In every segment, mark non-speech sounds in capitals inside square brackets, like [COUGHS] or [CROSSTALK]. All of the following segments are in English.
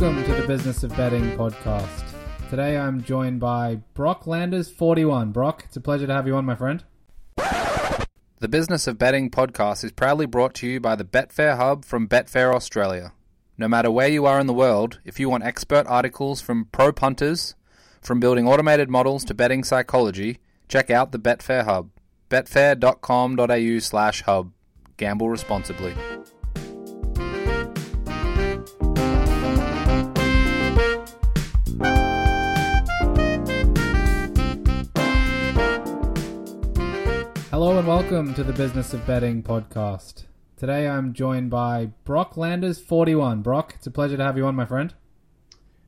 Welcome to the Business of Betting podcast. Today I'm joined by Brock Landers, 41. Brock, it's a pleasure to have you on, my friend. The Business of Betting podcast is proudly brought to you by the Betfair Hub from Betfair Australia. No matter where you are in the world, if you want expert articles from pro punters, from building automated models to betting psychology, check out the Betfair Hub. Betfair.com.au slash hub. Gamble responsibly. Welcome to the Business of Betting podcast. Today I'm joined by Brock Landers, 41. Brock, it's a pleasure to have you on, my friend.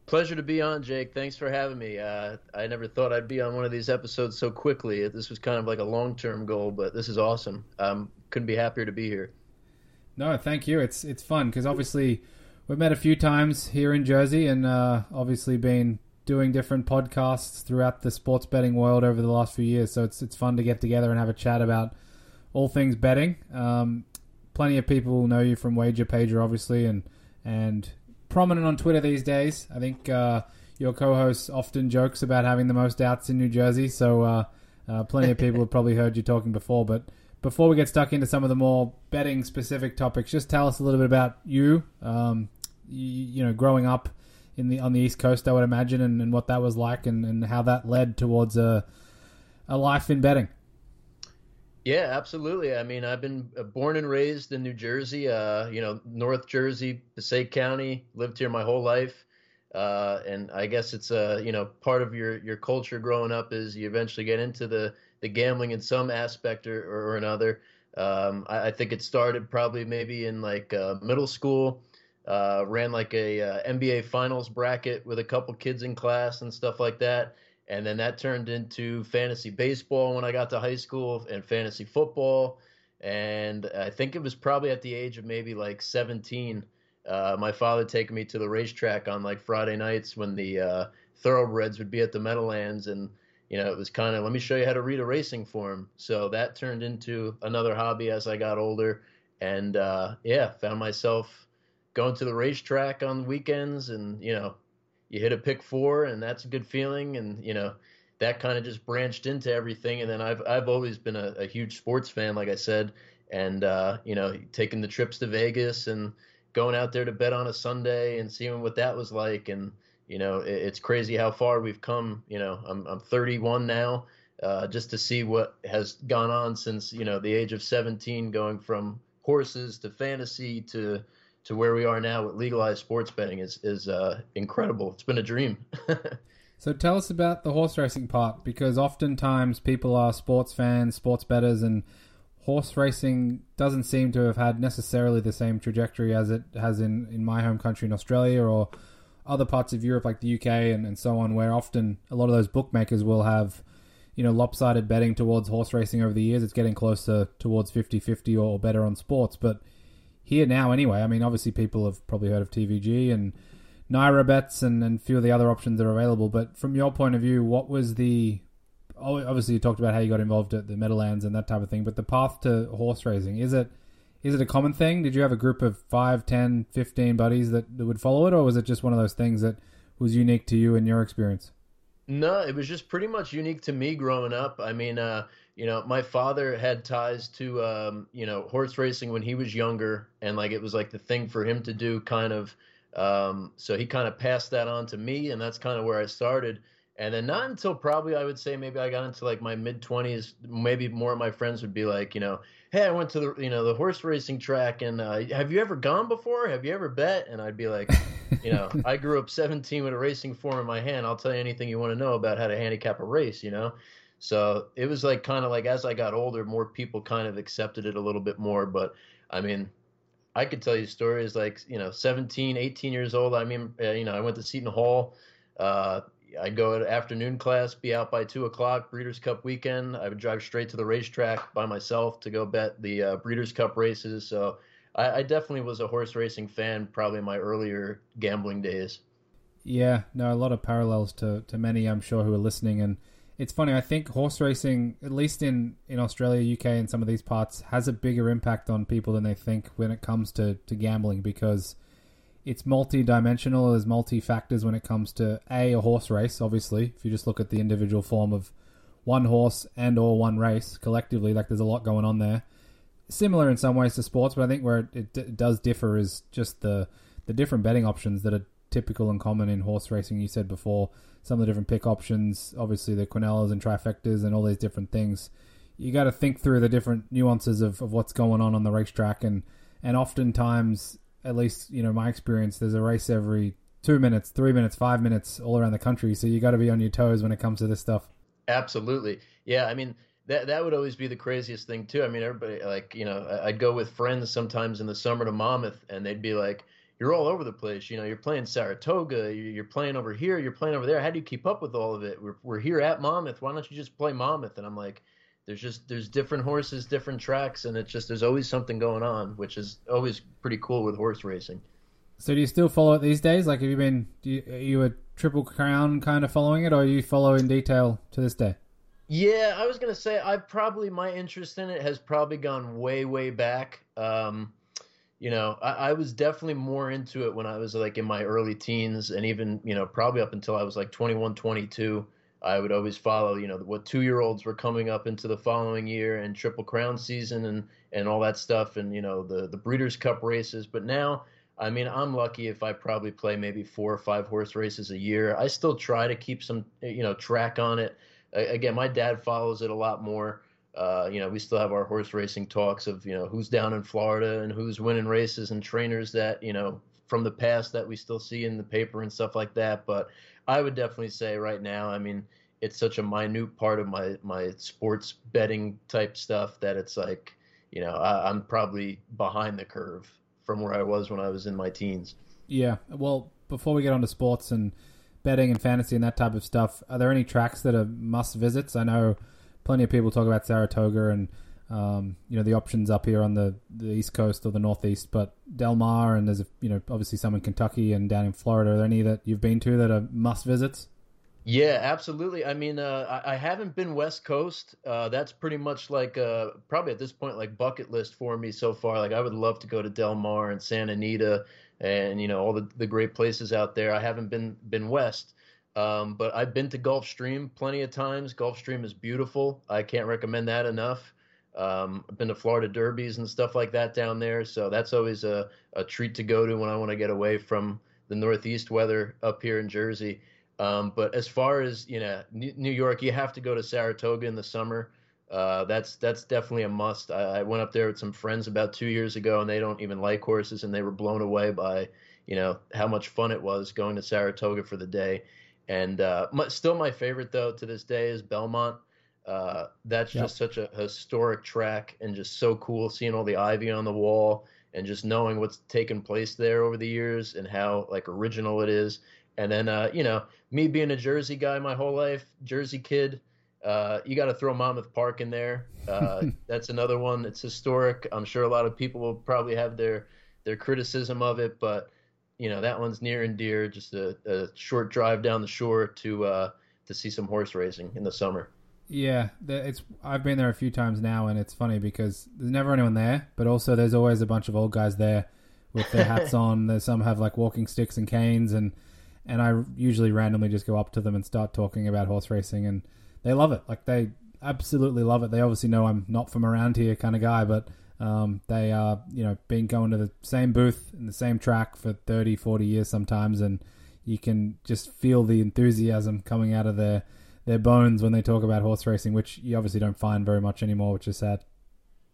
Pleasure to be on, Jake. Thanks for having me. Uh, I never thought I'd be on one of these episodes so quickly. This was kind of like a long term goal, but this is awesome. Um, couldn't be happier to be here. No, thank you. It's it's fun because obviously we've met a few times here in Jersey, and uh, obviously been doing different podcasts throughout the sports betting world over the last few years. So it's it's fun to get together and have a chat about all things betting. Um, plenty of people know you from Wager Pager, obviously, and and prominent on Twitter these days. I think uh, your co-host often jokes about having the most outs in New Jersey, so uh, uh, plenty of people [LAUGHS] have probably heard you talking before. But before we get stuck into some of the more betting specific topics, just tell us a little bit about you. Um, you, you, know, growing up in the on the East Coast, I would imagine, and, and what that was like, and, and how that led towards a a life in betting. Yeah, absolutely. I mean, I've been uh, born and raised in New Jersey, uh, you know, North Jersey, Passaic County, lived here my whole life. Uh, and I guess it's a, uh, you know, part of your, your culture growing up is you eventually get into the, the gambling in some aspect or, or another. Um, I, I, think it started probably maybe in like uh, middle school, uh, ran like a NBA finals bracket with a couple kids in class and stuff like that and then that turned into fantasy baseball when I got to high school and fantasy football. And I think it was probably at the age of maybe like 17. Uh, my father taking me to the racetrack on like Friday nights when the uh, thoroughbreds would be at the Meadowlands, and you know it was kind of let me show you how to read a racing form. So that turned into another hobby as I got older, and uh, yeah, found myself going to the racetrack on weekends, and you know you hit a pick four, and that's a good feeling. And you know, that kind of just branched into everything. And then I've I've always been a, a huge sports fan, like I said, and uh, you know, taking the trips to Vegas and going out there to bet on a Sunday and seeing what that was like. And you know, it, it's crazy how far we've come. You know, I'm I'm 31 now. Uh, just to see what has gone on since you know the age of 17, going from horses to fantasy to to where we are now with legalized sports betting is is uh, incredible. It's been a dream. [LAUGHS] so tell us about the horse racing part because oftentimes people are sports fans, sports betters, and horse racing doesn't seem to have had necessarily the same trajectory as it has in, in my home country in Australia or other parts of Europe like the UK and, and so on, where often a lot of those bookmakers will have you know lopsided betting towards horse racing over the years. It's getting closer towards 50-50 or better on sports, but here now anyway. I mean, obviously people have probably heard of TVG and NYRA bets and, and a few of the other options that are available. But from your point of view, what was the obviously you talked about how you got involved at the Meadowlands and that type of thing, but the path to horse racing is it is it a common thing? Did you have a group of 5, 10, 15 buddies that, that would follow it, or was it just one of those things that was unique to you and your experience? No, it was just pretty much unique to me growing up. I mean, uh, you know, my father had ties to, um, you know, horse racing when he was younger, and like it was like the thing for him to do, kind of. Um, so he kind of passed that on to me, and that's kind of where I started. And then not until probably I would say maybe I got into like my mid twenties, maybe more of my friends would be like, you know, hey, I went to the you know the horse racing track, and uh, have you ever gone before? Have you ever bet? And I'd be like, you know, [LAUGHS] I grew up 17 with a racing form in my hand. I'll tell you anything you want to know about how to handicap a race, you know. So it was like kind of like as I got older, more people kind of accepted it a little bit more. But I mean, I could tell you stories like, you know, 17, 18 years old. I mean, uh, you know, I went to Seton Hall. Uh, I'd go at afternoon class, be out by two o'clock, Breeders' Cup weekend. I would drive straight to the racetrack by myself to go bet the uh, Breeders' Cup races. So I, I, definitely was a horse racing fan, probably in my earlier gambling days. Yeah, no, a lot of parallels to, to many, I'm sure, who are listening. And it's funny. I think horse racing, at least in, in Australia, UK, and some of these parts, has a bigger impact on people than they think when it comes to, to gambling because it's multi-dimensional. There's multi-factors when it comes to a a horse race. Obviously, if you just look at the individual form of one horse and or one race collectively, like there's a lot going on there. Similar in some ways to sports, but I think where it, it, it does differ is just the the different betting options that are typical and common in horse racing. You said before some of the different pick options, obviously the quinellas and trifectas and all these different things. You got to think through the different nuances of, of what's going on on the racetrack, and and oftentimes, at least you know my experience, there's a race every two minutes, three minutes, five minutes all around the country. So you got to be on your toes when it comes to this stuff. Absolutely, yeah. I mean, that that would always be the craziest thing too. I mean, everybody like you know, I'd go with friends sometimes in the summer to Monmouth, and they'd be like, "You're all over the place. You know, you're playing Saratoga, you're playing over here, you're playing over there. How do you keep up with all of it? We're we're here at Monmouth. Why don't you just play Monmouth?" And I'm like, "There's just there's different horses, different tracks, and it's just there's always something going on, which is always pretty cool with horse racing." So do you still follow it these days? Like, have you been? You, are you a Triple Crown kind of following it, or you follow in detail to this day? Yeah, I was gonna say I probably my interest in it has probably gone way way back. Um, you know, I, I, was definitely more into it when I was like in my early teens, and even you know probably up until I was like 21, 22. I would always follow, you know, what two year olds were coming up into the following year and Triple Crown season and and all that stuff, and you know the the Breeders' Cup races. But now I mean, I'm lucky if I probably play maybe four or five horse races a year. I still try to keep some, you know, track on it. Again, my dad follows it a lot more. Uh, you know, we still have our horse racing talks of, you know, who's down in Florida and who's winning races and trainers that, you know, from the past that we still see in the paper and stuff like that. But I would definitely say right now, I mean, it's such a minute part of my, my sports betting type stuff that it's like, you know, I, I'm probably behind the curve from where I was when I was in my teens. Yeah. Well, before we get on to sports and betting and fantasy and that type of stuff, are there any tracks that are must visits? I know plenty of people talk about Saratoga and um, you know the options up here on the, the east coast or the northeast, but Del Mar and there's a, you know obviously some in Kentucky and down in Florida. Are there any that you've been to that are must visits? Yeah, absolutely. I mean, uh, I, I, haven't been West Coast. Uh, that's pretty much like uh, probably at this point like bucket list for me so far. Like I would love to go to Del Mar and Santa Anita and you know all the, the great places out there. I haven't been been West, um, but I've been to Gulfstream plenty of times. Gulfstream is beautiful. I can't recommend that enough. Um, I've been to Florida Derbies and stuff like that down there, so that's always a, a treat to go to when I want to get away from the Northeast weather up here in Jersey. Um, but as far as you know, New York, you have to go to Saratoga in the summer. Uh, that's that's definitely a must. I, I, went up there with some friends about two years ago, and they don't even like horses, and they were blown away by you know how much fun it was going to Saratoga for the day. And uh, my, still, my favorite though to this day is Belmont. Uh, that's yep. just such a historic track, and just so cool seeing all the ivy on the wall, and just knowing what's taken place there over the years, and how like original it is. And then, uh, you know, me being a Jersey guy my whole life, Jersey kid, uh, you got to throw Monmouth Park in there. Uh, [LAUGHS] that's another one. It's historic. I'm sure a lot of people will probably have their their criticism of it, but you know that one's near and dear. Just a, a short drive down the shore to uh, to see some horse racing in the summer. Yeah, it's I've been there a few times now, and it's funny because there's never anyone there, but also there's always a bunch of old guys there with their hats [LAUGHS] on. There's some have like walking sticks and canes, and and I usually randomly just go up to them and start talking about horse racing, and they love it. Like they absolutely love it. They obviously know I'm not from around here kind of guy, but um, they are, you know, been going to the same booth in the same track for 30, 40 years sometimes, and you can just feel the enthusiasm coming out of their their bones when they talk about horse racing, which you obviously don't find very much anymore, which is sad.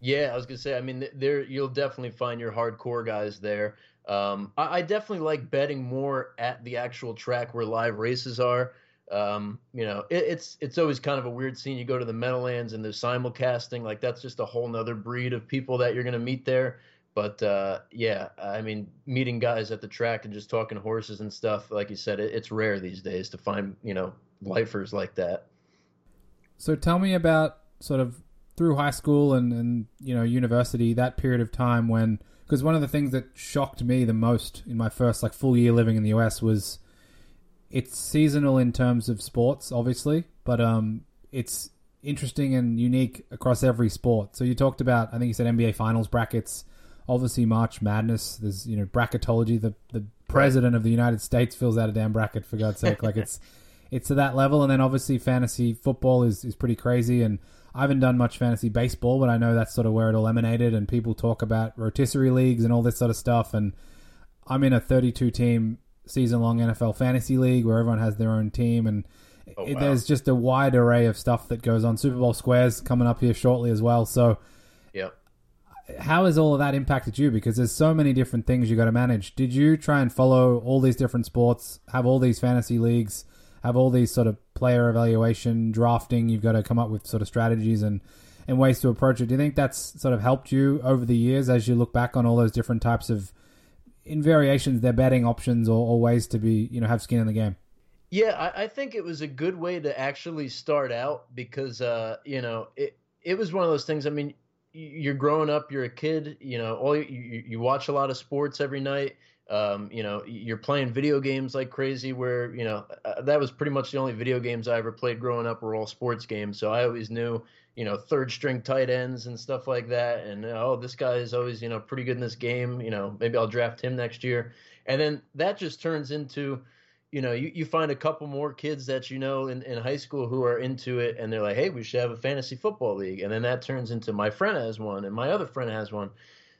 Yeah, I was gonna say. I mean, there you'll definitely find your hardcore guys there. Um, I, I, definitely like betting more at the actual track where live races are. Um, you know, it, it's it's always kind of a weird scene. You go to the Meadowlands and there's simulcasting. Like that's just a whole nother breed of people that you're gonna meet there. But uh, yeah, I mean, meeting guys at the track and just talking horses and stuff, like you said, it, it's rare these days to find you know lifers like that. So tell me about sort of through high school and, and you know university that period of time when because one of the things that shocked me the most in my first like full year living in the US was it's seasonal in terms of sports, obviously, but um, it's interesting and unique across every sport. So you talked about, I think you said NBA Finals brackets, obviously March Madness. There's you know bracketology, the the president of the United States fills out a damn bracket for God's sake. Like it's [LAUGHS] it's to that level. And then obviously fantasy football is is pretty crazy. And I haven't done much fantasy baseball, but I know that's sort of where it all emanated. And people talk about rotisserie leagues and all this sort of stuff. And I'm in a 32 team season long NFL fantasy league where everyone has their own team and. Oh, wow. There's just a wide array of stuff that goes on. Super Bowl squares coming up here shortly as well. So, yeah, how has all of that impacted you? Because there's so many different things you got to manage. Did you try and follow all these different sports, have all these fantasy leagues, have all these sort of player evaluation, drafting? You've got to come up with sort of strategies and, and ways to approach it. Do you think that's sort of helped you over the years as you look back on all those different types of, in variations, they're betting options or, or ways to be, you know, have skin in the game? Yeah, I, I, think it was a good way to actually start out because, uh, you know, it, it was one of those things. I mean, you're growing up, you're a kid, you know, all you, you watch a lot of sports every night. Um, you know, you're playing video games like crazy. Where you know uh, that was pretty much the only video games I ever played growing up were all sports games. So I always knew, you know, third string tight ends and stuff like that. And oh, this guy is always you know pretty good in this game. You know, maybe I'll draft him next year. And then that just turns into you know, you, you find a couple more kids that you know in, in high school who are into it and they're like, hey, we should have a fantasy football league. And then that turns into my friend has one and my other friend has one.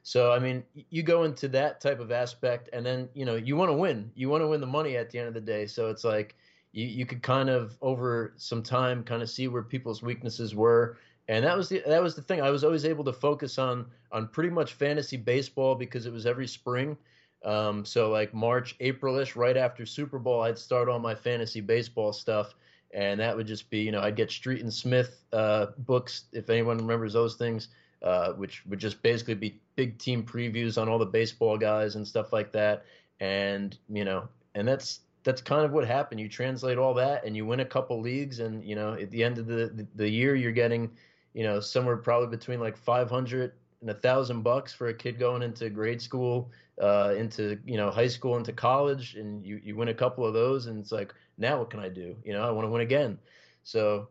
So, I mean, you go into that type of aspect and then, you know, you want to win. You want to win the money at the end of the day. So it's like you, you could kind of over some time kind of see where people's weaknesses were. And that was the that was the thing. I was always able to focus on on pretty much fantasy baseball because it was every spring um, so like March, Aprilish, right after Super Bowl, I'd start all my fantasy baseball stuff, and that would just be, you know, I'd get Street and Smith uh, books if anyone remembers those things, uh, which would just basically be big team previews on all the baseball guys and stuff like that, and you know, and that's that's kind of what happened. You translate all that, and you win a couple leagues, and you know, at the end of the the, the year, you're getting, you know, somewhere probably between like 500 and a thousand bucks for a kid going into grade school uh, into you know high school into college and you, you win a couple of those and it's like now what can I do? You know I want to win again. So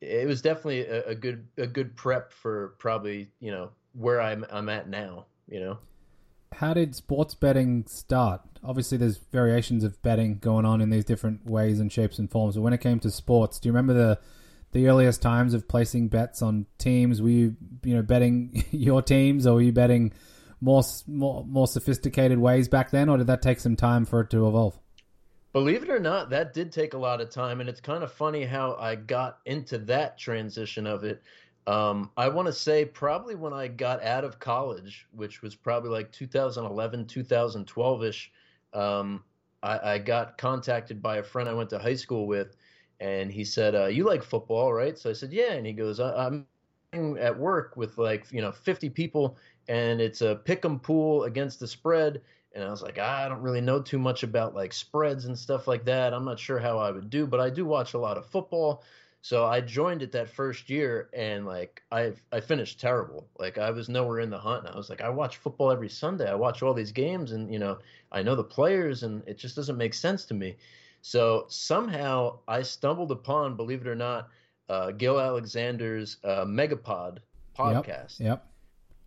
it was definitely a, a, good a good prep for probably you know where I'm I'm at now you know? How did sports betting start? Obviously there's variations of betting going on in these different ways and shapes and forms but when it came to sports do you remember the the earliest times of placing bets on teams were you you know betting [LAUGHS] your teams or were you betting more more more sophisticated ways back then, or did that take some time for it to evolve? Believe it or not, that did take a lot of time, and it's kind of funny how I got into that transition of it. Um, I want to say probably when I got out of college, which was probably like 2011, 2012 ish. Um, I, I, got contacted by a friend I went to high school with, and he said, uh, "You like football, right?" So I said, "Yeah," and he goes, "I'm at work with like you know 50 people and it's a pick 'em pool against the spread. And I was like, I don't really know too much about like spreads and stuff like that. I'm not sure how I would do, but I do watch a lot of football. So I joined it that first year, and like I I finished terrible. Like I was nowhere in the hunt. And I was like, I watch football every Sunday. I watch all these games, and you know I know the players, and it just doesn't make sense to me. So somehow I stumbled upon, believe it or not, uh, Gill Alexander's uh, Megapod podcast. Yep. yep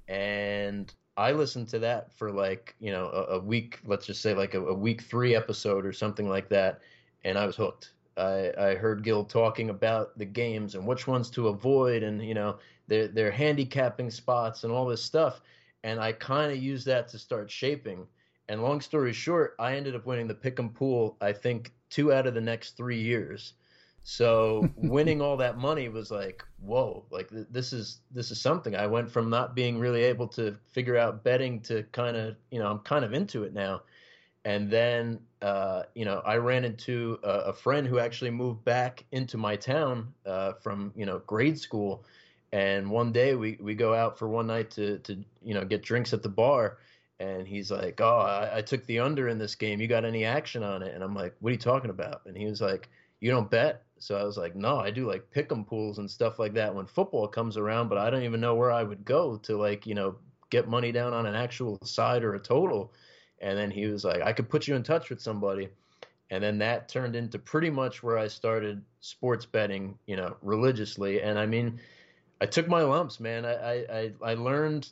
and I listened to that for like you know a, a week, let's just say like a, a, week three episode or something like that, and I was hooked. I, I heard Gill talking about the games and which ones to avoid, and you know their their handicapping spots and all this stuff, and I kind of used that to start shaping. And long story short, I ended up winning the pick'em pool. I think two out of the next three years. So [LAUGHS] winning all that money was like, whoa, like th- this is this is something. I went from not being really able to figure out betting to kind of, you know, I'm kind of into it now. And then, uh, you know, I ran into a, a, friend who actually moved back into my town uh, from, you know, grade school. And one day we, we go out for one night to, to, you know, get drinks at the bar. And he's like, oh, I, I took the under in this game. You got any action on it? And I'm like, what are you talking about? And he was like, you don't bet? So I was like, no, I do like pick 'em pools and stuff like that when football comes around, but I don't even know where I would go to like, you know, get money down on an actual side or a total. And then he was like, I could put you in touch with somebody. And then that turned into pretty much where I started sports betting, you know, religiously. And I mean, I took my lumps, man. I, I, I learned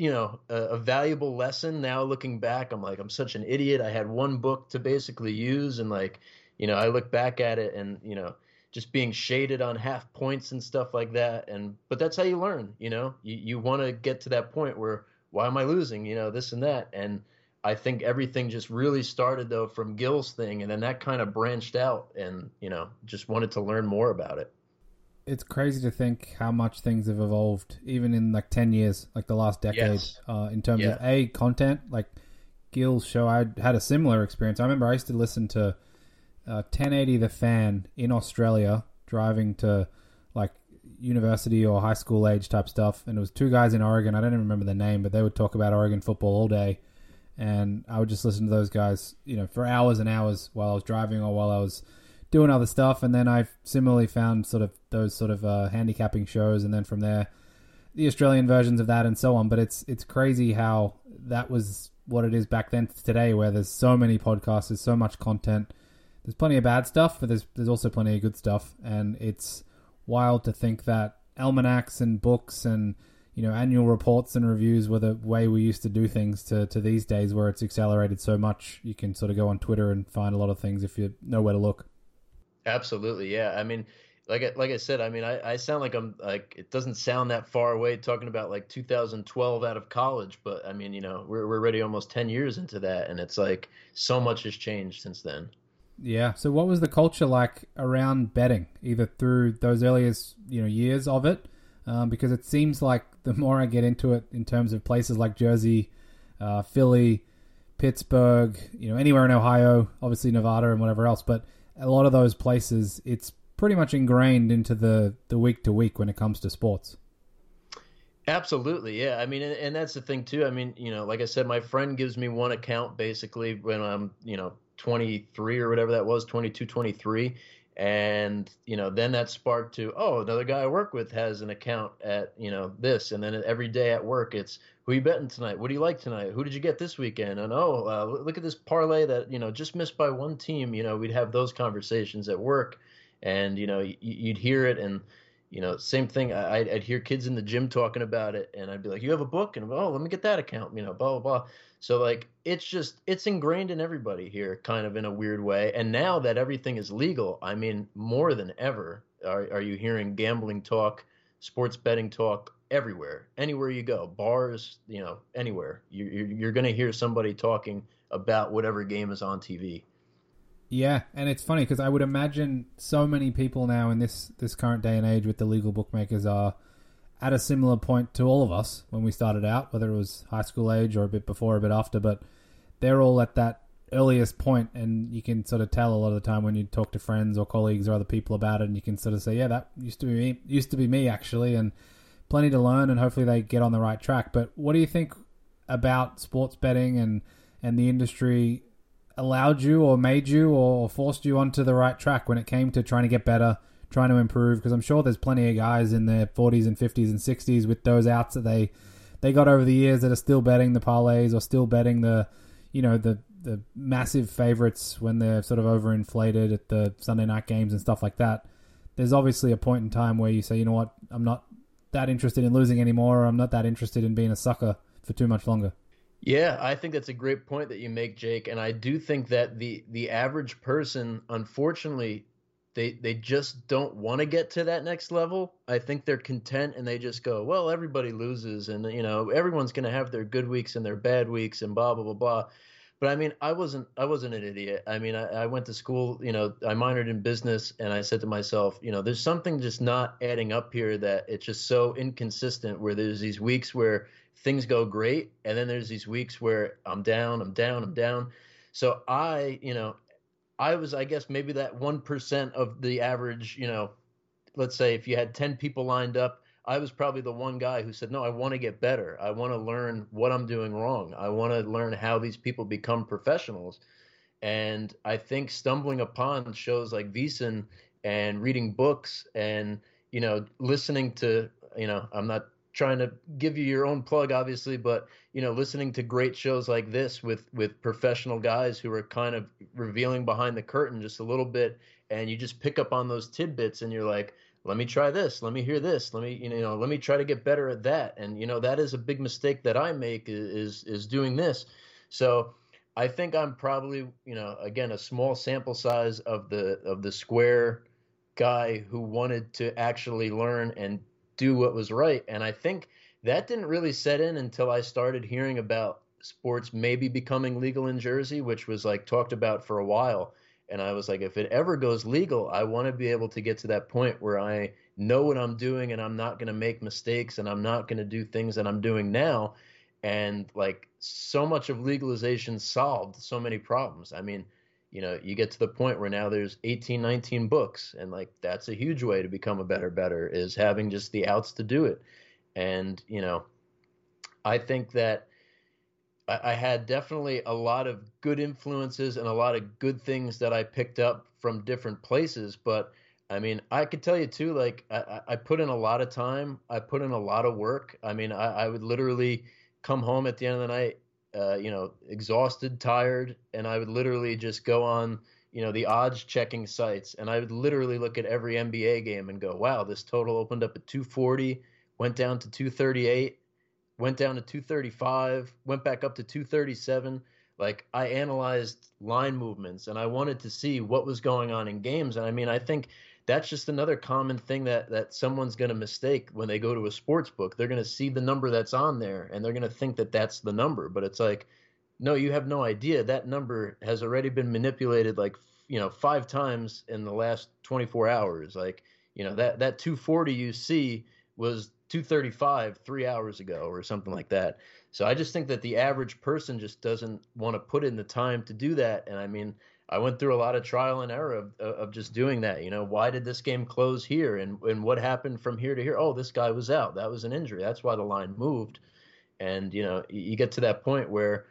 you know a, a, valuable lesson now looking back i'm like i'm such an idiot. I had one book to basically use and like you know i look back at it and you know just being shaded on half points and stuff like that. And but that's how you learn you know? You, you want to get to that point where why am i losing? You know this and that. And i think everything just really started though from gill's thing. And then that kind of branched out and you know just wanted to learn more about it it's crazy to think how much things have evolved, even in like ten years, like the last decade, yes. uh, in terms yeah. of a content. Like Gill's show, I had a similar experience. I remember I used to listen to uh, 1080 The Fan in Australia, driving to like university or high school age type stuff, and it was two guys in Oregon. I don't even remember the name, but they would talk about Oregon football all day, and I would just listen to those guys, you know, for hours and hours while I was driving or while I was doing other stuff, and then I similarly found sort of those sort of uh, handicapping shows, and then from there, the Australian versions of that, and so on. But it's it's crazy how that was what it is back then to today, where there's so many podcasts, there's so much content. There's plenty of bad stuff, but there's there's also plenty of good stuff, and it's wild to think that almanacs and books and you know annual reports and reviews were the way we used to do things to, to these days where it's accelerated so much you can sort of go on twitter and find a lot of things if you know where to look Absolutely, yeah. I mean, like I, like I said, I mean, I, I sound like I'm like it doesn't sound that far away talking about like 2012 out of college, but I mean, you know, we're we're already almost 10 years into that, and it's like so much has changed since then. Yeah. So, what was the culture like around betting, either through those earliest you know years of it? Um, because it seems like the more I get into it, in terms of places like Jersey, uh, Philly, Pittsburgh, you know, anywhere in Ohio, obviously Nevada and whatever else, but a lot of those places, it's pretty much ingrained into the the week to week when it comes to sports. Absolutely, yeah. I mean, and, and, that's the thing too. I mean, you know, like I said, my friend gives me one account basically when I'm, you know, 23 or whatever that was, 22, 23, and you know, then that sparked to, oh, another guy I work with has an account at, you know, this, and then every day at work, it's who you betting tonight? What do you like tonight? Who did you get this weekend? And oh, uh, look at this parlay that you know just missed by one team. You know, we'd have those conversations at work, and you know you'd hear it, and you know same thing. I'd, I'd hear kids in the gym talking about it, and I'd be like, "You have a book?" And oh, let me get that account. You know, blah blah blah. So like it's just it's ingrained in everybody here, kind of in a weird way. And now that everything is legal, I mean, more than ever, are, are you hearing gambling talk, sports betting talk everywhere, anywhere you go, bars, you know, anywhere. you're you're going to hear somebody talking about whatever game is on TV. Yeah, and it's funny because I would imagine so many people now in this this current day and age with the legal bookmakers are at a similar point to all of us when we started out, whether it was high school age or a bit before a bit after, but they're all at that earliest point and you can sort of tell a lot of the time when you talk to friends or colleagues or other people about it and you can sort of say, Yeah, that used to be me used to be me actually and plenty to learn, and hopefully they get on the right track. But what do you think about sports betting and and the industry allowed you or made you or forced you onto the right track when it came to trying to get better, trying to improve? Because I'm sure there's plenty of guys in their 40s and 50s and 60s with those outs that they they got over the years that are still betting the parlays or still betting the you know the the massive favorites when they're sort of overinflated at the Sunday night games and stuff like that. There's obviously a point in time where you say, you know what, I'm not that interested in losing anymore, or I'm not that interested in being a sucker for too much longer. Yeah, I think that's a great point that you make, Jake. And I do think that the the average person, unfortunately, they they just don't want to get to that next level. I think they're content and they just go, well, everybody loses, and you know, everyone's going to have their good weeks and their bad weeks, and blah blah blah blah. But I mean, I wasn't I wasn't an idiot. I mean, I, I, went to school, you know, I minored in business, and I said to myself, you know, there's something just not adding up here that it's just so inconsistent. Where there's these weeks where things go great, and then there's these weeks where I'm down, I'm down, I'm down. So I, you know, I was, I guess, maybe that one percent of the average, you know, let's say if you had ten people lined up I was probably the one guy who said, "No, I want to get better. I want to learn what I'm doing wrong. I want to learn how these people become professionals." And I think stumbling upon shows like VSiN and reading books and you know listening to you know I'm not trying to give you your own plug obviously but you know listening to great shows like this with with professional guys who are kind of revealing behind the curtain just a little bit and you just pick up on those tidbits and you're like let me try this, let me hear this, let me you know, let me try to get better at that. And you know, that is a big mistake that I make is is doing this. So I think I'm probably, you know, again a small sample size of the of the square guy who wanted to actually learn and do what was right. And I think that didn't really set in until I started hearing about sports maybe becoming legal in Jersey, which was like talked about for a while. And I was like, if it ever goes legal, I want to be able to get to that point where I know what I'm doing and I'm not going to make mistakes and I'm not going to do things that I'm doing now. And like so much of legalization solved so many problems. I mean, you know, you get to the point where now there's 18, 19 books, and like that's a huge way to become a better, better is having just the outs to do it. And, you know, I think that I, had definitely a lot of good influences and a lot of good things that I picked up from different places. But I mean, I could tell you too, like I, I put in a lot of time. I put in a lot of work. I mean, I, I would literally come home at the end of the night, uh, you know, exhausted, tired, and I would literally just go on, you know, the odds checking sites, and I would literally look at every NBA game and go, wow, this total opened up at 240, went down to 238, went down to 235, went back up to 237. Like I analyzed line movements and I wanted to see what was going on in games. And I mean, I think that's just another common thing that that someone's going to mistake when they go to a sports book. They're going to see the number that's on there and they're going to think that that's the number, but it's like no, you have no idea. That number has already been manipulated like, you know, 5 times in the last 24 hours. Like, you know, that that 240 you see was 235 three hours ago or something like that. So I just think that the average person just doesn't want to put in the time to do that. And I mean, I went through a lot of trial and error of, of just doing that. You know, why did this game close here, and and what happened from here to here? Oh, this guy was out. That was an injury. That's why the line moved. And you know, you get to that point where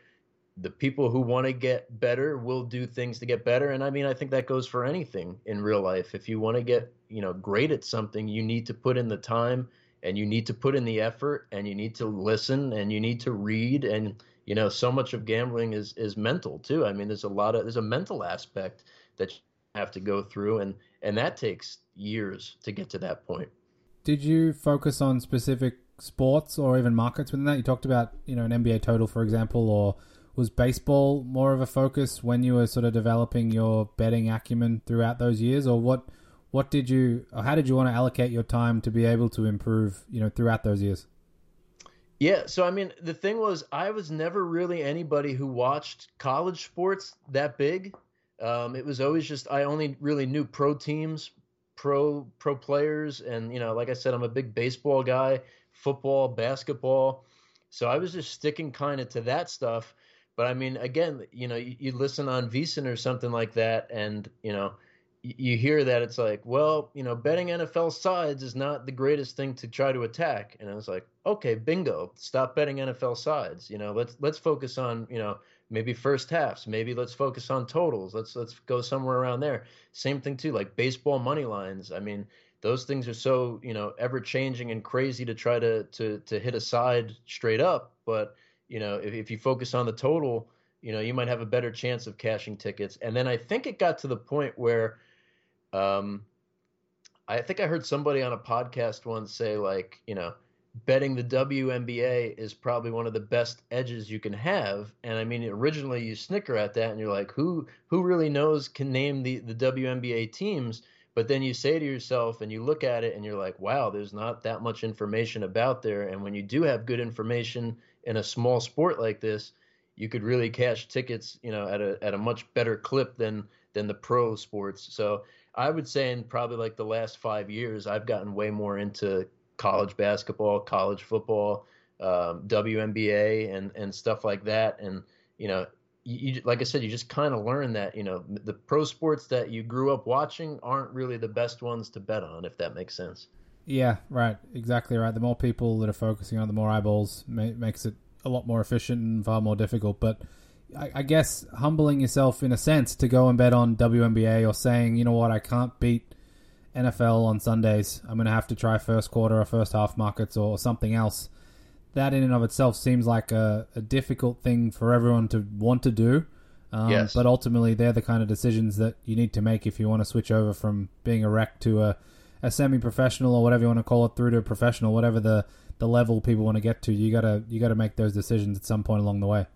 the people who want to get better will do things to get better. And I mean, I think that goes for anything in real life. If you want to get you know great at something, you need to put in the time and you need to put in the effort and you need to listen and you need to read and you know so much of gambling is is mental too. I mean there's a lot of there's a mental aspect that you have to go through and and that takes years to get to that point. Did you focus on specific sports or even markets within that? You talked about you know an nba total for example or was baseball more of a focus when you were sort of developing your betting acumen throughout those years? Or what what did you how did you want to allocate your time to be able to improve you know throughout those years? Yeah so i mean the thing was i was never really anybody who watched college sports that big. Um, it was always just i only really knew pro teams pro pro players and you know like i said i'm a big baseball guy football basketball. So i was just sticking kind of to that stuff. But i mean again you know you, you listen on VSiN or something like that and you know you hear that it's like, well, you know, betting NFL sides is not the greatest thing to try to attack. And I was like, okay, bingo, stop betting NFL sides. You know, let's let's focus on, you know, maybe first halves, maybe let's focus on totals. Let's let's go somewhere around there. Same thing too, like baseball money lines. I mean, those things are so, you know, ever changing and crazy to try to to to hit a side straight up. But, you know, if, if you focus on the total, you know, you might have a better chance of cashing tickets. And then I think it got to the point where um, I think I heard somebody on a podcast once say, like, you know, betting the WNBA is probably one of the best edges you can have. And I mean, originally you snicker at that, and you're like, who who really knows can name the the WNBA teams? But then you say to yourself, and you look at it, and you're like, wow, there's not that much information about there. And when you do have good information in a small sport like this, you could really cash tickets, you know, at a at a much better clip than than the pro sports. So I would say in probably like the last five years, I've gotten way more into college basketball, college football, um, WNBA, and and stuff like that. And you know, you, like I said, you just kind of learn that you know the pro sports that you grew up watching aren't really the best ones to bet on, if that makes sense. Yeah, right, exactly right. The more people that are focusing on, the more eyeballs makes it a lot more efficient and far more difficult. But I, I guess humbling yourself in a sense to go and bet on WNBA or saying, you know what, I can't beat NFL on Sundays. I'm going to have to try first quarter or first half markets or something else. That in and of itself seems like a, a difficult thing for everyone to want to do. Um, yes. But ultimately, they're the kind of decisions that you need to make if you want to switch over from being a rec to a, a semi-professional or whatever you want to call it through to a professional, whatever the the level people want to get to. You gotta you gotta make those decisions at some point along the way.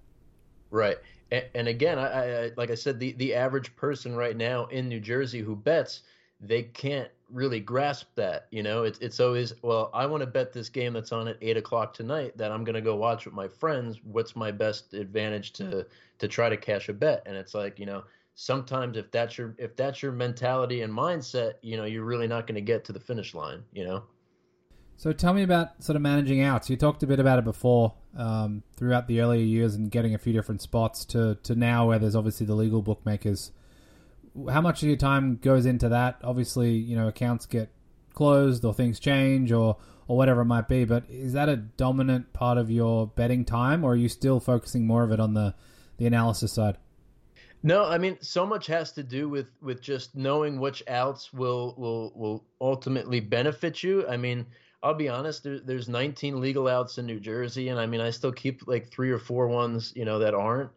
Right. And, and again, I, I like I said, the the average person right now in New Jersey who bets, they can't really grasp that. You know, it's it's always well, I want to bet this game that's on at eight o'clock tonight that I'm going to go watch with my friends. What's my best advantage to to try to cash a bet? And it's like you know, sometimes if that's your if that's your mentality and mindset, you know, you're really not going to get to the finish line. You know. So tell me about sort of managing outs. You talked a bit about it before um, throughout the earlier years and getting a few different spots to to now where there's obviously the legal bookmakers how much of your time goes into that? Obviously, you know, accounts get closed or things change or or whatever it might be. But is that a dominant part of your betting time, or are you still focusing more of it on the the analysis side? No, I mean, so much has to do with with just knowing which outs will will will ultimately benefit you. I mean, I'll be honest. There, there's 19 legal outs in New Jersey, and I mean, I still keep like three or four ones, you know, that aren't.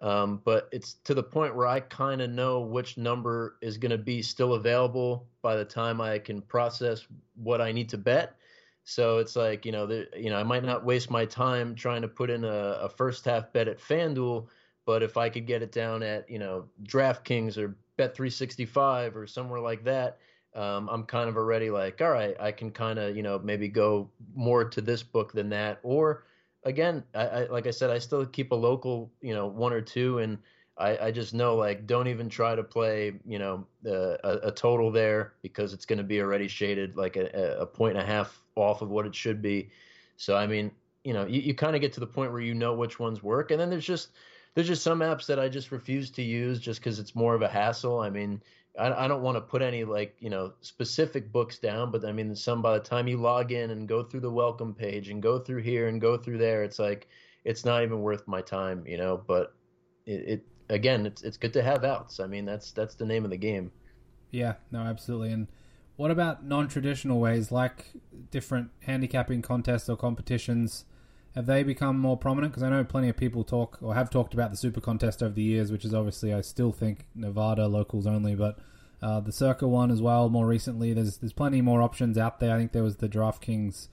Um, but it's to the point where I kind of know which number is going to be still available by the time I can process what I need to bet. So it's like you know, the, you know, I might not waste my time trying to put in a, a first half bet at FanDuel, but if I could get it down at you know DraftKings or Bet365 or somewhere like that, um, I'm kind of already like, all right, I can kind of you know maybe go more to this book than that, or again, I, I, like I said, I still keep a local, you know, one or two, and I, I just know like don't even try to play, you know, uh, a, a, total there because it's going to be already shaded like a, a point and a half off of what it should be. So I mean, you know, you, you kind of get to the point where you know which ones work, and then there's just there's just some apps that I just refuse to use just because it's more of a hassle. I mean, I, I don't want to put any like you know specific books down, but I mean some by the time you log in and go through the welcome page and go through here and go through there, it's like it's not even worth my time, you know. But it, it again, it's it's good to have outs. I mean that's that's the name of the game. Yeah, no, absolutely. And what about non-traditional ways like different handicapping contests or competitions? Have they become more prominent? Because I know plenty of people talk or have talked about the Super Contest over the years, which is obviously I still think Nevada locals only, but uh, the Circa one as well. More recently, there's there's plenty more options out there. I think there was the DraftKings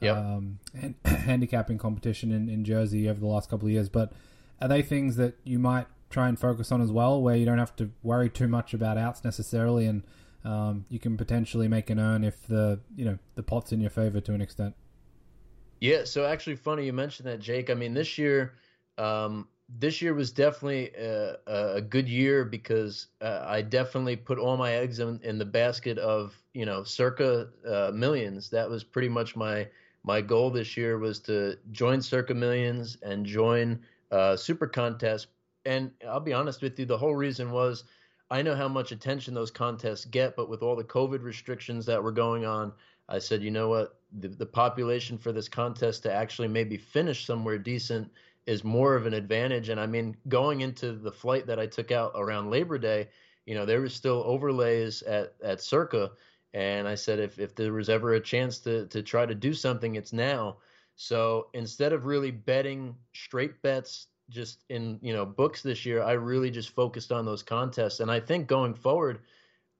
yep. um, [COUGHS] handicapping competition in, in Jersey over the last couple of years. But are they things that you might try and focus on as well, where you don't have to worry too much about outs necessarily, and um, you can potentially make an earn if the you know the pot's in your favor to an extent. Yeah, so actually, funny you mentioned that, Jake. I mean, this year, um, this year was definitely a, a good year because uh, I definitely put all my eggs in, in the basket of you know circa uh, millions. That was pretty much my my goal this year was to join circa millions and join uh, super contest. And I'll be honest with you, the whole reason was I know how much attention those contests get, but with all the COVID restrictions that were going on, I said, you know what, the, the population for this contest to actually maybe finish somewhere decent is more of an advantage. And I mean, going into the flight that I took out around Labor Day, you know, there was still overlays at, at Circa. And I said, if, if there was ever a chance to, to try to do something, it's now. So instead of really betting straight bets just in, you know, books this year, I really just focused on those contests. And I think going forward,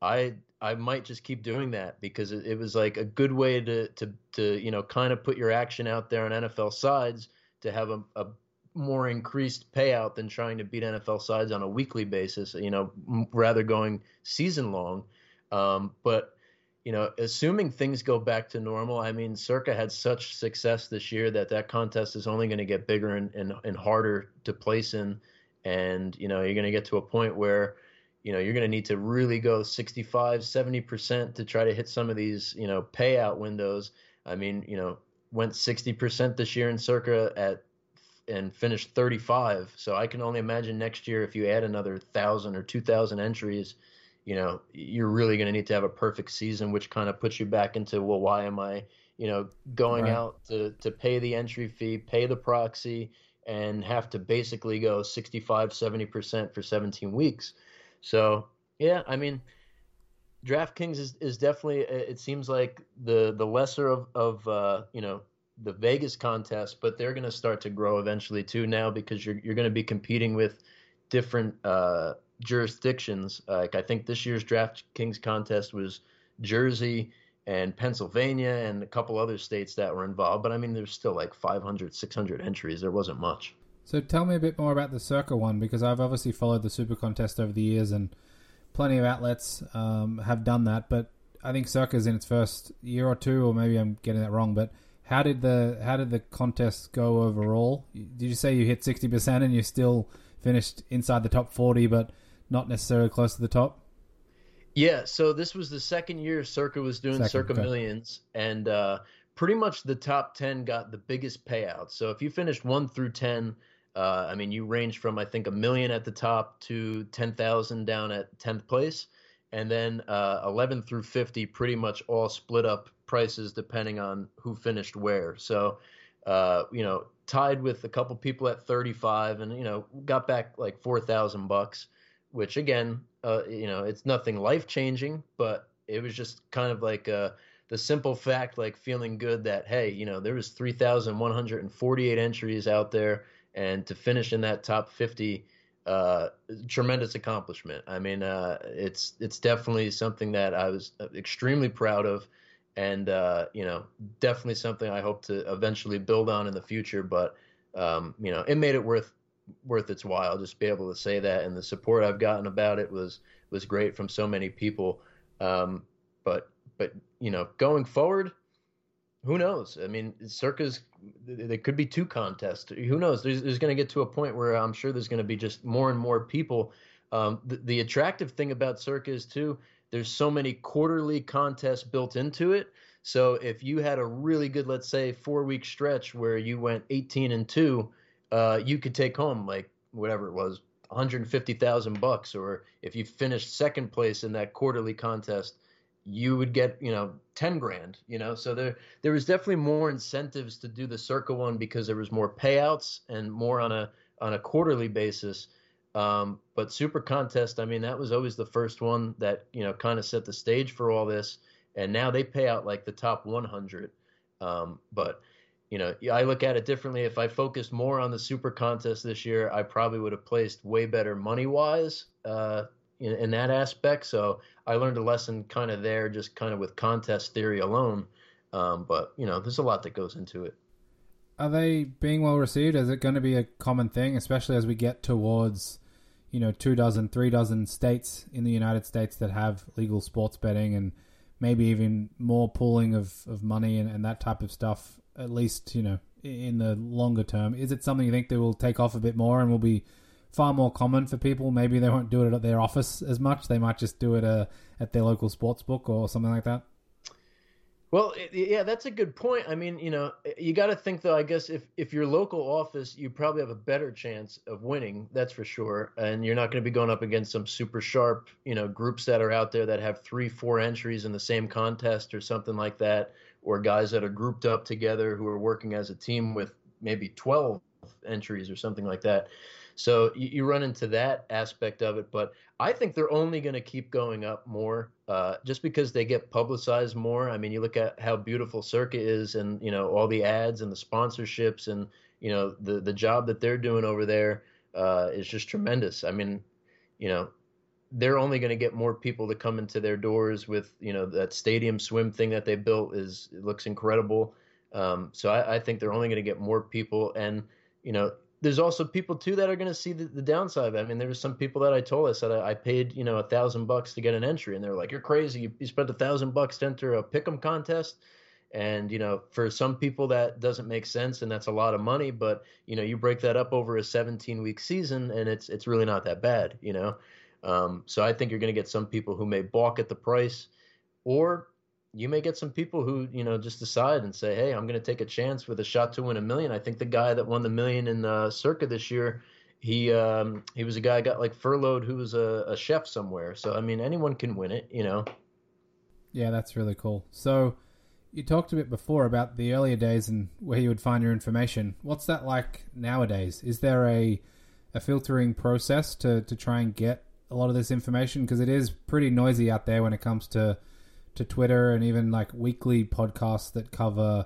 I I might just keep doing that because it, it, was like a good way to to to you know kind of put your action out there on NFL sides to have a, a more increased payout than trying to beat NFL sides on a weekly basis. You know, rather going season long. Um, but you know, assuming things go back to normal, I mean, Circa had such success this year that that contest is only going to get bigger and, and, and harder to place in. And, you know, you're going to get to a point where, you know you're going to need to really go 65 70% to try to hit some of these you know payout windows. I mean you know went 60% this year in circa at and finished 35 so i can only imagine next year if you add another 1000 or 2000 entries you know you're really going to need to have a perfect season which kind of puts you back into well why am i you know going right. out to to pay the entry fee pay the proxy and have to basically go 65 70% for 17 weeks so yeah, I mean, DraftKings is, is definitely it seems like the the lesser of of uh, you know the Vegas contest, but they're going to start to grow eventually too now because you're you're going to be competing with different uh, jurisdictions. Like I think this year's DraftKings contest was Jersey and Pennsylvania and a couple other states that were involved. But I mean, there's still like 500, 600 entries. There wasn't much. So tell me a bit more about the Circa one because I've obviously followed the Super Contest over the years and plenty of outlets um, have done that. But I think Circa's in its first year or two, or maybe I'm getting that wrong. But how did the how did the contest go overall? Did you say you hit sixty percent and you still finished inside the top forty, but not necessarily close to the top? Yeah, so this was the second year Circa was doing second, Circa okay. Millions, and uh, pretty much the top ten got the biggest payouts. So if you finished one through ten, uh, I mean, you range from I think a million at the top to ten thousand down at tenth place, and then uh, eleven through fifty pretty much all split up prices depending on who finished where. So, uh, you know, tied with a couple people at thirty five, and you know, got back like four thousand bucks, which again uh, you know, it's nothing life changing, but it was just kind of like uh, the simple fact, like feeling good that hey, you know, there was 3,148 entries out there, and to finish in that top 50, uh, tremendous accomplishment. I mean, uh, it's it's definitely something that I was uh, extremely proud of, and uh, you know, definitely something I hope to eventually build on in the future. But um, you know, it made it worth worth its while. Just be able to say that, and the support I've gotten about it was was great from so many people. Um, but but you know, going forward, who knows? I mean, Circa's there could be two contests. Who knows? There's, there's going to get to a point where I'm sure there's going to be just more and more people. Um, the, the attractive thing about Circa is too. There's so many quarterly contests built into it. So if you had a really good, let's say, four week stretch where you went 18 and two, uh, you could take home like whatever it was, 150,000 bucks, or if you finished second place in that quarterly contest, you would get you know 10 grand. You know, so there there was definitely more incentives to do the Circa one because there was more payouts and more on a on a quarterly basis. Um, but Super Contest, I mean, that was always the first one that you know kind of set the stage for all this, and now they pay out like the top 100. Um, but you know, I look at it differently. If I focused more on the super contest this year, I probably would have placed way better money wise uh, in, in, that aspect. So I learned a lesson kind of there, just kind of with contest theory alone. Um, but you know, there's a lot that goes into it. Are they being well received? Is it going to be a common thing, especially as we get towards, you know, two dozen, three dozen states in the United States that have legal sports betting and maybe even more pooling of, of money and, and that type of stuff at least you know in the longer term? Is it something you think that will take off a bit more and will be far more common for people? Maybe they won't do it at their office as much. They might just do it uh, at their local sports book or something like that. Well, yeah, that's a good point. I mean, you know, you got to think though. I guess if if your local office, you probably have a better chance of winning. That's for sure. And you're not going to be going up against some super sharp, you know, groups that are out there that have three, four entries in the same contest or something like that or guys that are grouped up together who are working as a team with maybe 12 entries or something like that. So you, you run into that aspect of it, but I think they're only going to keep going up more, uh, just because they get publicized more. I mean, you look at how beautiful Circa is, and you know all the ads and the sponsorships, and you know the the job that they're doing over there uh, is just tremendous. I mean, you know, they're only going to get more people to come into their doors with you know that stadium swim thing that they built is looks incredible. Um, so I, I, think they're only going to get more people, and you know there's also people too that are going to see the, the downside. I mean, there was some people that I told I said I, I paid you know a thousand bucks to get an entry, and they're like, "You're crazy! You, you spent a thousand bucks to enter a pick'em contest." And you know, for some people that doesn't make sense, and that's a lot of money. But you know, you break that up over a 17 week season, and it's it's really not that bad. You know, um, so I think you're going to get some people who may balk at the price, or you may get some people who you know just decide and say, "Hey, I'm going to take a chance with a shot to win a million. I think the guy that won the million in uh, Circa this year, he um, he was a guy got like furloughed who was a, a chef somewhere. So I mean, anyone can win it, you know. Yeah, that's really cool. So you talked a bit before about the earlier days and where you would find your information. What's that like nowadays? Is there a a filtering process to, to try and get a lot of this information because it is pretty noisy out there when it comes to to Twitter and even like weekly podcasts that cover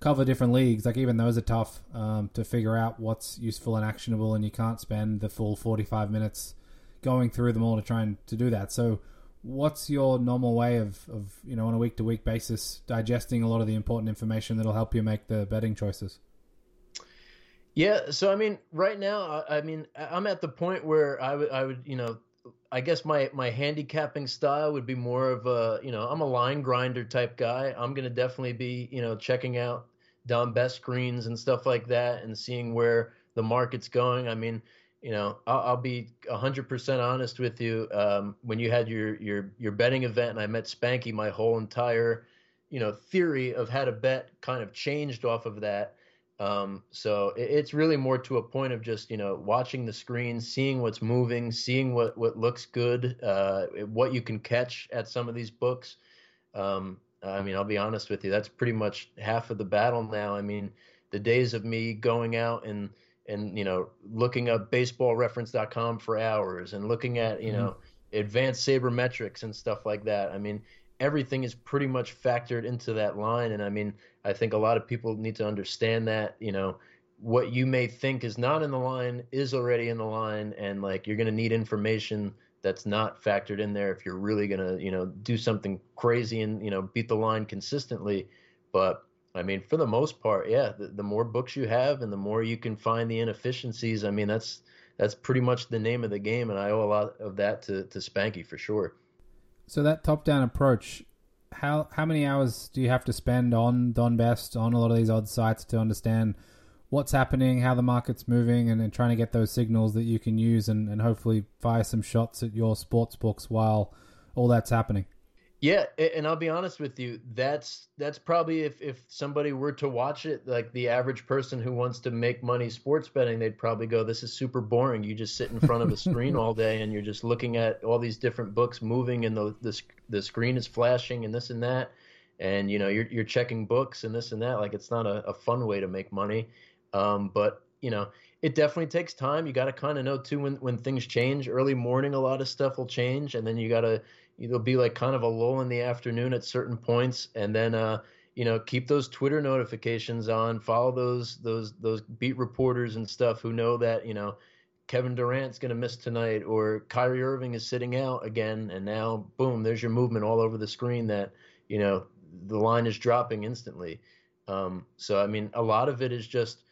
cover different leagues. Like even those are tough um, to figure out what's useful and actionable, and you can't spend the full forty five minutes going through them all to try and to do that. So, what's your normal way of, of you know on a week to week basis digesting a lot of the important information that'll help you make the betting choices? Yeah, so I mean, right now, I, I mean, I'm at the point where I would, I would, you know, I guess my my handicapping style would be more of a, you know, I'm a line grinder type guy. I'm gonna definitely be, you know, checking out Don Best screens and stuff like that, and seeing where the market's going. I mean, you know, I'll, I'll be hundred percent honest with you. Um, when you had your your your betting event, and I met Spanky, my whole entire, you know, theory of how to bet kind of changed off of that um, so it, it's really more to a point of just you know watching the screen, seeing what's moving, seeing what what looks good, uh, what you can catch at some of these books. Um, I mean, I'll be honest with you, that's pretty much half of the battle now. I mean, the days of me going out and and you know looking up baseballreference.com for hours and looking at you mm-hmm. know advanced sabermetrics and stuff like that. I mean, everything is pretty much factored into that line. And I mean, I think a lot of people need to understand that, you know, what you may think is not in the line is already in the line. And like, you're going to need information that's not factored in there if you're really going to, you know, do something crazy and, you know, beat the line consistently. But I mean, for the most part, yeah, the, the more books you have and the more you can find the inefficiencies, I mean, that's, that's pretty much the name of the game. And I owe a lot of that to, to Spanky for sure. So that top-down approach, how how many hours do you have to spend on Don Best on a lot of these odd sites to understand what's happening, how the market's moving, and, and trying to get those signals that you can use and, and hopefully fire some shots at your sports books while all that's happening? Yeah, and I'll be honest with you, that's that's probably if if somebody were to watch it, like the average person who wants to make money sports betting, they'd probably go, "This is super boring. You just sit in front of a screen all day and you're just looking at all these different books moving, and the the the screen is flashing and this and that, and you know you're you're checking books and this and that. Like it's not a, a fun way to make money. Um, but you know, it definitely takes time. You got to kind of know too when when things change. Early morning, a lot of stuff will change, and then you got to there'll be like kind of a lull in the afternoon at certain points, and then uh, you know keep those Twitter notifications on. Follow those those those beat reporters and stuff who know that you know Kevin Durant's going to miss tonight, or Kyrie Irving is sitting out again, and now boom, there's your movement all over the screen that you know the line is dropping instantly. Um, so I mean, a lot of it is just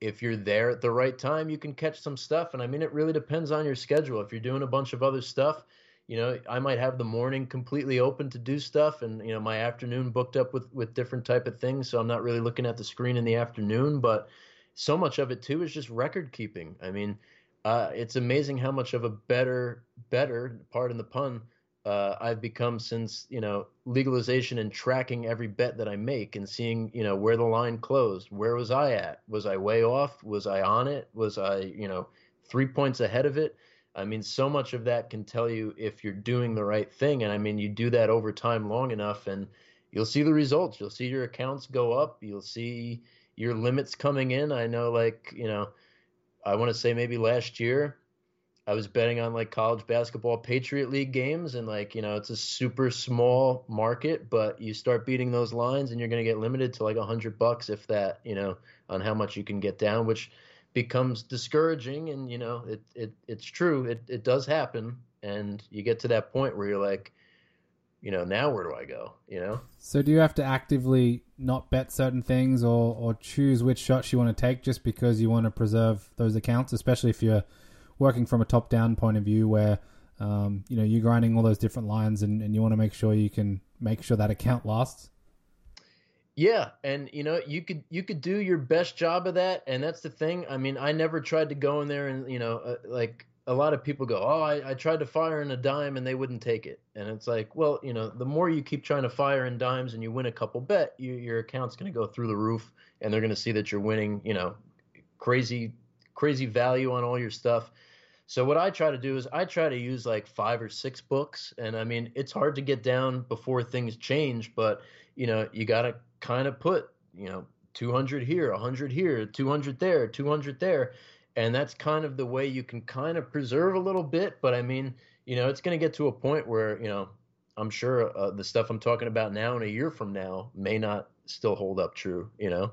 if you're there at the right time, you can catch some stuff. And I mean, it really depends on your schedule. If you're doing a bunch of other stuff, you know i might have the morning completely open to do stuff and you know my afternoon booked up with with different type of things so i'm not really looking at the screen in the afternoon but so much of it too is just record keeping i mean uh, it's amazing how much of a better better pardon the pun uh, I've become since you know legalization and tracking every bet that I make and seeing you know where the line closed. Where was I at? Was I way off? Was I on it? Was I you know three points ahead of it? I mean, so much of that can tell you if you're doing the right thing. And I mean, you do that over time long enough and you'll see the results. You'll see your accounts go up. You'll see your limits coming in. I know, like, you know, I want to say maybe last year I was betting on like college basketball Patriot League games. And like, you know, it's a super small market, but you start beating those lines and you're going to get limited to like a hundred bucks, if that, you know, on how much you can get down, which becomes discouraging and you know it, it it's true it, it does happen. And you get to that point where you're like you know now where do i go you know? So do you have to actively not bet certain things or or choose which shots you want to take just because you want to preserve those accounts especially if you're working from a top down point of view where um, you know you're grinding all those different lines and, and you want to make sure you can make sure that account lasts yeah, and you know, you could you could do your best job of that, and that's the thing. I mean, I never tried to go in there and you know, uh, like a lot of people go, "Oh, I, I tried to fire in a dime and they wouldn't take it," and it's like, well, you know, the more you keep trying to fire in dimes and you win a couple bet, you, your account's going to go through the roof, and they're going to see that you're winning, you know, crazy crazy value on all your stuff. So what I try to do is I try to use like five or six books, and I mean, it's hard to get down before things change, but you know, you got to kind of put, you know, 200 here, 100 here, 200 there, 200 there. And that's kind of the way you can kind of preserve a little bit. But I mean, you know, it's going to get to a point where, you know, I'm sure uh, the stuff I'm talking about now in a year from now may not still hold up true, you know?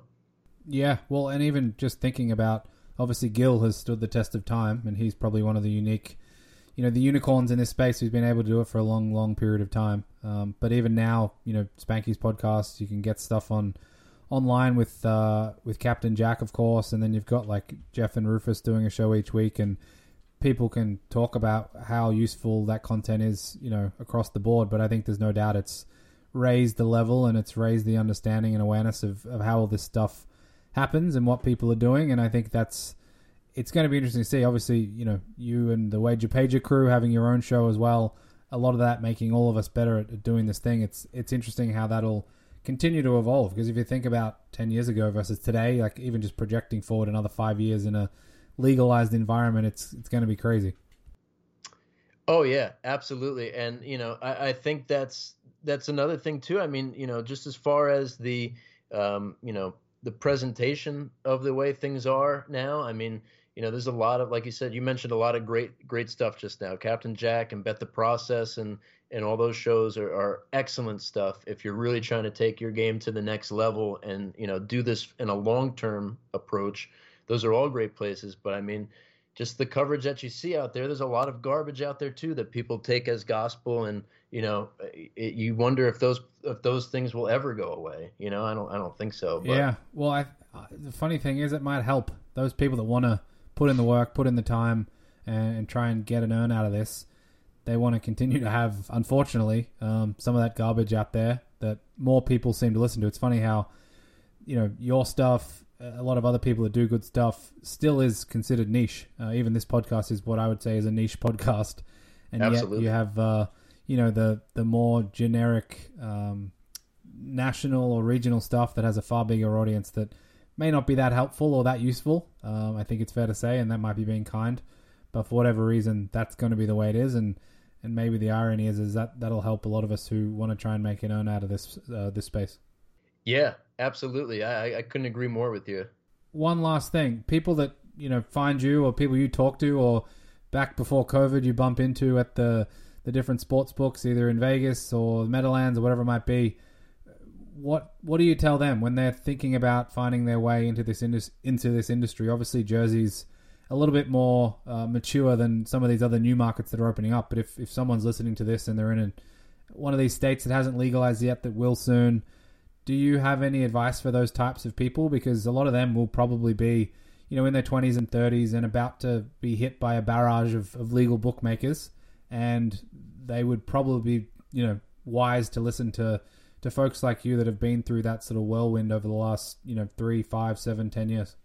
Yeah. Well, and even just thinking about obviously Gill has stood the test of time and he's probably one of the unique you know the unicorns in this space who's been able to do it for a long, long period of time. Um, but even now, you know, Spanky's podcast, you can get stuff on online with uh, with Captain Jack, of course, and then you've got like Jeff and Rufus doing a show each week, and people can talk about how useful that content is, you know, across the board. But I think there's no doubt it's raised the level and it's raised the understanding and awareness of, of how all this stuff happens and what people are doing. And I think that's it's going to be interesting to see. Obviously, you know, you and the Wager Pager crew having your own show as well. A lot of that making all of us better at doing this thing. It's it's interesting how that'll continue to evolve because if you think about 10 years ago versus today like even just projecting forward another 5 years in a legalized environment it's it's going to be crazy oh yeah absolutely and you know I, I think that's that's another thing too i mean you know just as far as the um, you know the presentation of the way things are now. I mean you know there's a lot of like you said you mentioned a lot of great great stuff just now. Captain Jack and bet the process and and all those shows are, are excellent stuff if you're really trying to take your game to the next level and you know do this in a long term approach. Those are all great places but i mean just the coverage that you see out there there's a lot of garbage out there too that people take as gospel and you know it, you wonder if those if those things will ever go away you know i don't i don't think so but. yeah well I, the funny thing is it might help those people that want to put in the work put in the time and, and try and get an earn out of this they want to continue to have, unfortunately, um, some of that garbage out there that more people seem to listen to. It's funny how, you know, your stuff, a lot of other people that do good stuff, still is considered niche. Uh, even this podcast is what I would say is a niche [LAUGHS] podcast, and Absolutely. yet you have, uh, you know, the the more generic, um, national or regional stuff that has a far bigger audience that may not be that helpful or that useful. Um, I think it's fair to say, and that might be being kind. But for whatever reason, that's going to be the way it is, and and maybe the irony is is that that'll help a lot of us who want to try and make an own out of this uh, this space. Yeah, absolutely. I, I couldn't agree more with you. One last thing: people that you know find you, or people you talk to, or back before COVID, you bump into at the the different sports books, either in Vegas or Meadowlands or whatever it might be. What what do you tell them when they're thinking about finding their way into this indus- into this industry? Obviously, Jersey's a little bit more uh, mature than some of these other new markets that are opening up. But if, if someone's listening to this and they're in one of these states that hasn't legalized yet, that will soon, do you have any advice for those types of people? Because a lot of them will probably be, you know, in their 20s and 30s and about to be hit by a barrage of, of legal bookmakers. And they would probably be, you know, wise to listen to, to folks like you that have been through that sort of whirlwind over the last, you know, three, five, seven, ten years.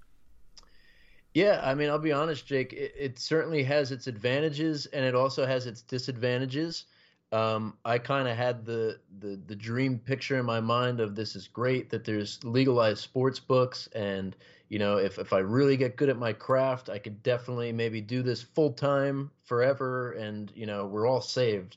Yeah, I mean, I'll be honest, Jake. It, it, certainly has its advantages, and it also has its disadvantages. Um, I kind of had the, the the dream picture in my mind of this is great that there's legalized sports books, and you know, if if I really get good at my craft, I could definitely maybe do this full time forever, and you know, we're all saved.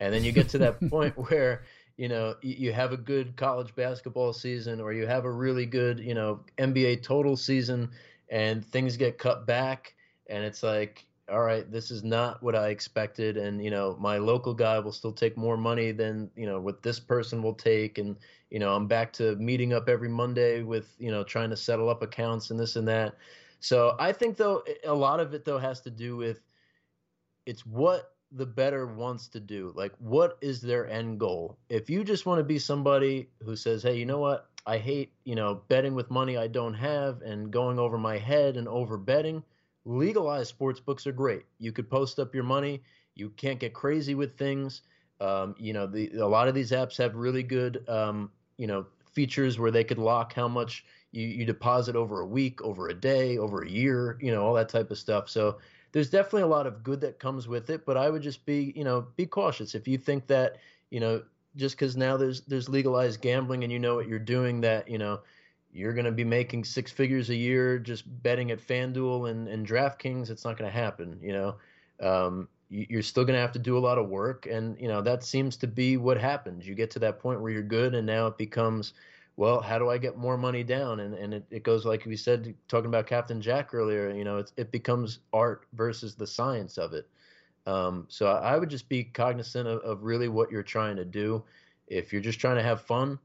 And then you get to that [LAUGHS] point where you know you have a good college basketball season, or you have a really good you know NBA total season and things get cut back and it's like all right this is not what i expected and you know my local guy will still take more money than you know what this person will take and you know i'm back to meeting up every monday with you know trying to settle up accounts and this and that. So i think though a lot of it though has to do with it's what the better wants to do. Like what is their end goal? If you just want to be somebody who says hey you know what? I hate, you know, betting with money I don't have and going over my head and over betting. Legalized sports books are great. You could post up your money. You can't get crazy with things. Um, you know, the, a lot of these apps have really good, um, you know, features where they could lock how much you, you deposit over a week, over a day, over a year, you know, all that type of stuff. So there's definitely a lot of good that comes with it, but I would just be, you know, be cautious. If you think that, you know, just because now there's there's legalized gambling and you know what you're doing that you know you're going to be making six figures a year just betting at FanDuel and, and DraftKings. It's not going to happen. You know, um, you're still going to have to do a lot of work, and you know that seems to be what happens. You get to that point where you're good, and now it becomes, well, how do I get more money down? And and it, it goes like we said, talking about Captain Jack earlier. You know, it becomes art versus the science of it. Um, so I would just be cognizant of, of really what you're trying to do. If you're just trying to have fun,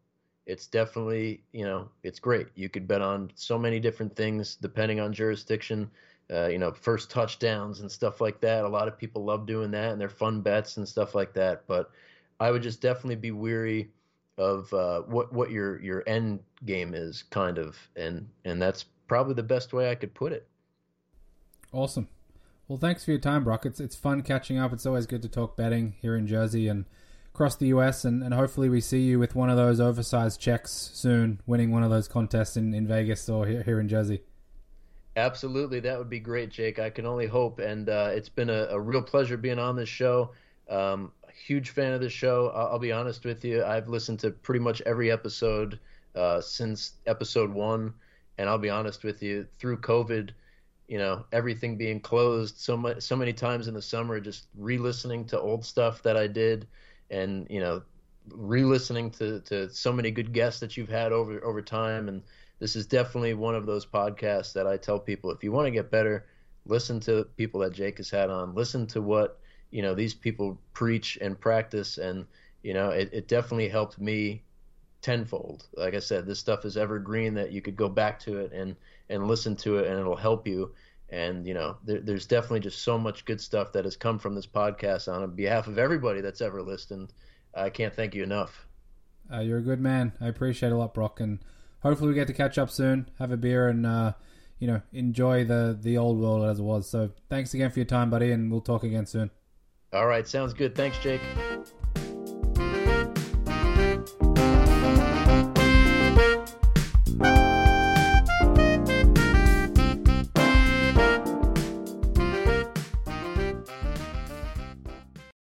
it's definitely you know it's great. You could bet on so many different things depending on jurisdiction. uh, you know, first touchdowns and stuff like that. A lot of people love doing that and they're fun bets and stuff like that. But I would just definitely be weary of uh, what what your your end game is, kind of, and and that's probably the best way I could put it. Awesome. Well, thanks for your time, Brock. It's it's fun catching up. It's always good to talk betting here in Jersey and across the US, and, and hopefully we see you with one of those oversized checks soon, winning one of those contests in, in Vegas or here, here in Jersey. Absolutely, that would be great, Jake. I can only hope, and uh, it's been a, a, real pleasure being on this show. Um, huge fan of the show. I'll, I'll, be honest with you. I've listened to pretty much every episode uh, since episode one, and I'll be honest with you. Through COVID, you know, everything being closed, so so many times in the summer, just re-listening to old stuff that I did, and you know, re-listening to to so many good guests that you've had over over time, and this is definitely one of those podcasts that I tell people if you want to get better, listen to people that Jake has had on, listen to what you know these people preach and practice, and you know it, it definitely helped me tenfold. Like I said, this stuff is evergreen that you could go back to it and and listen to it, and it'll help you. And you know, there, there's definitely just so much good stuff that has come from this podcast on behalf of everybody that's ever listened. I can't thank you enough. Uh, you're a good man. I appreciate it a lot, Brock, and hopefully we get to catch up soon, have a beer, and uh, you know enjoy the the old world as it was. So thanks again for your time, buddy, and we'll talk again soon. All right, sounds good. Thanks, Jake.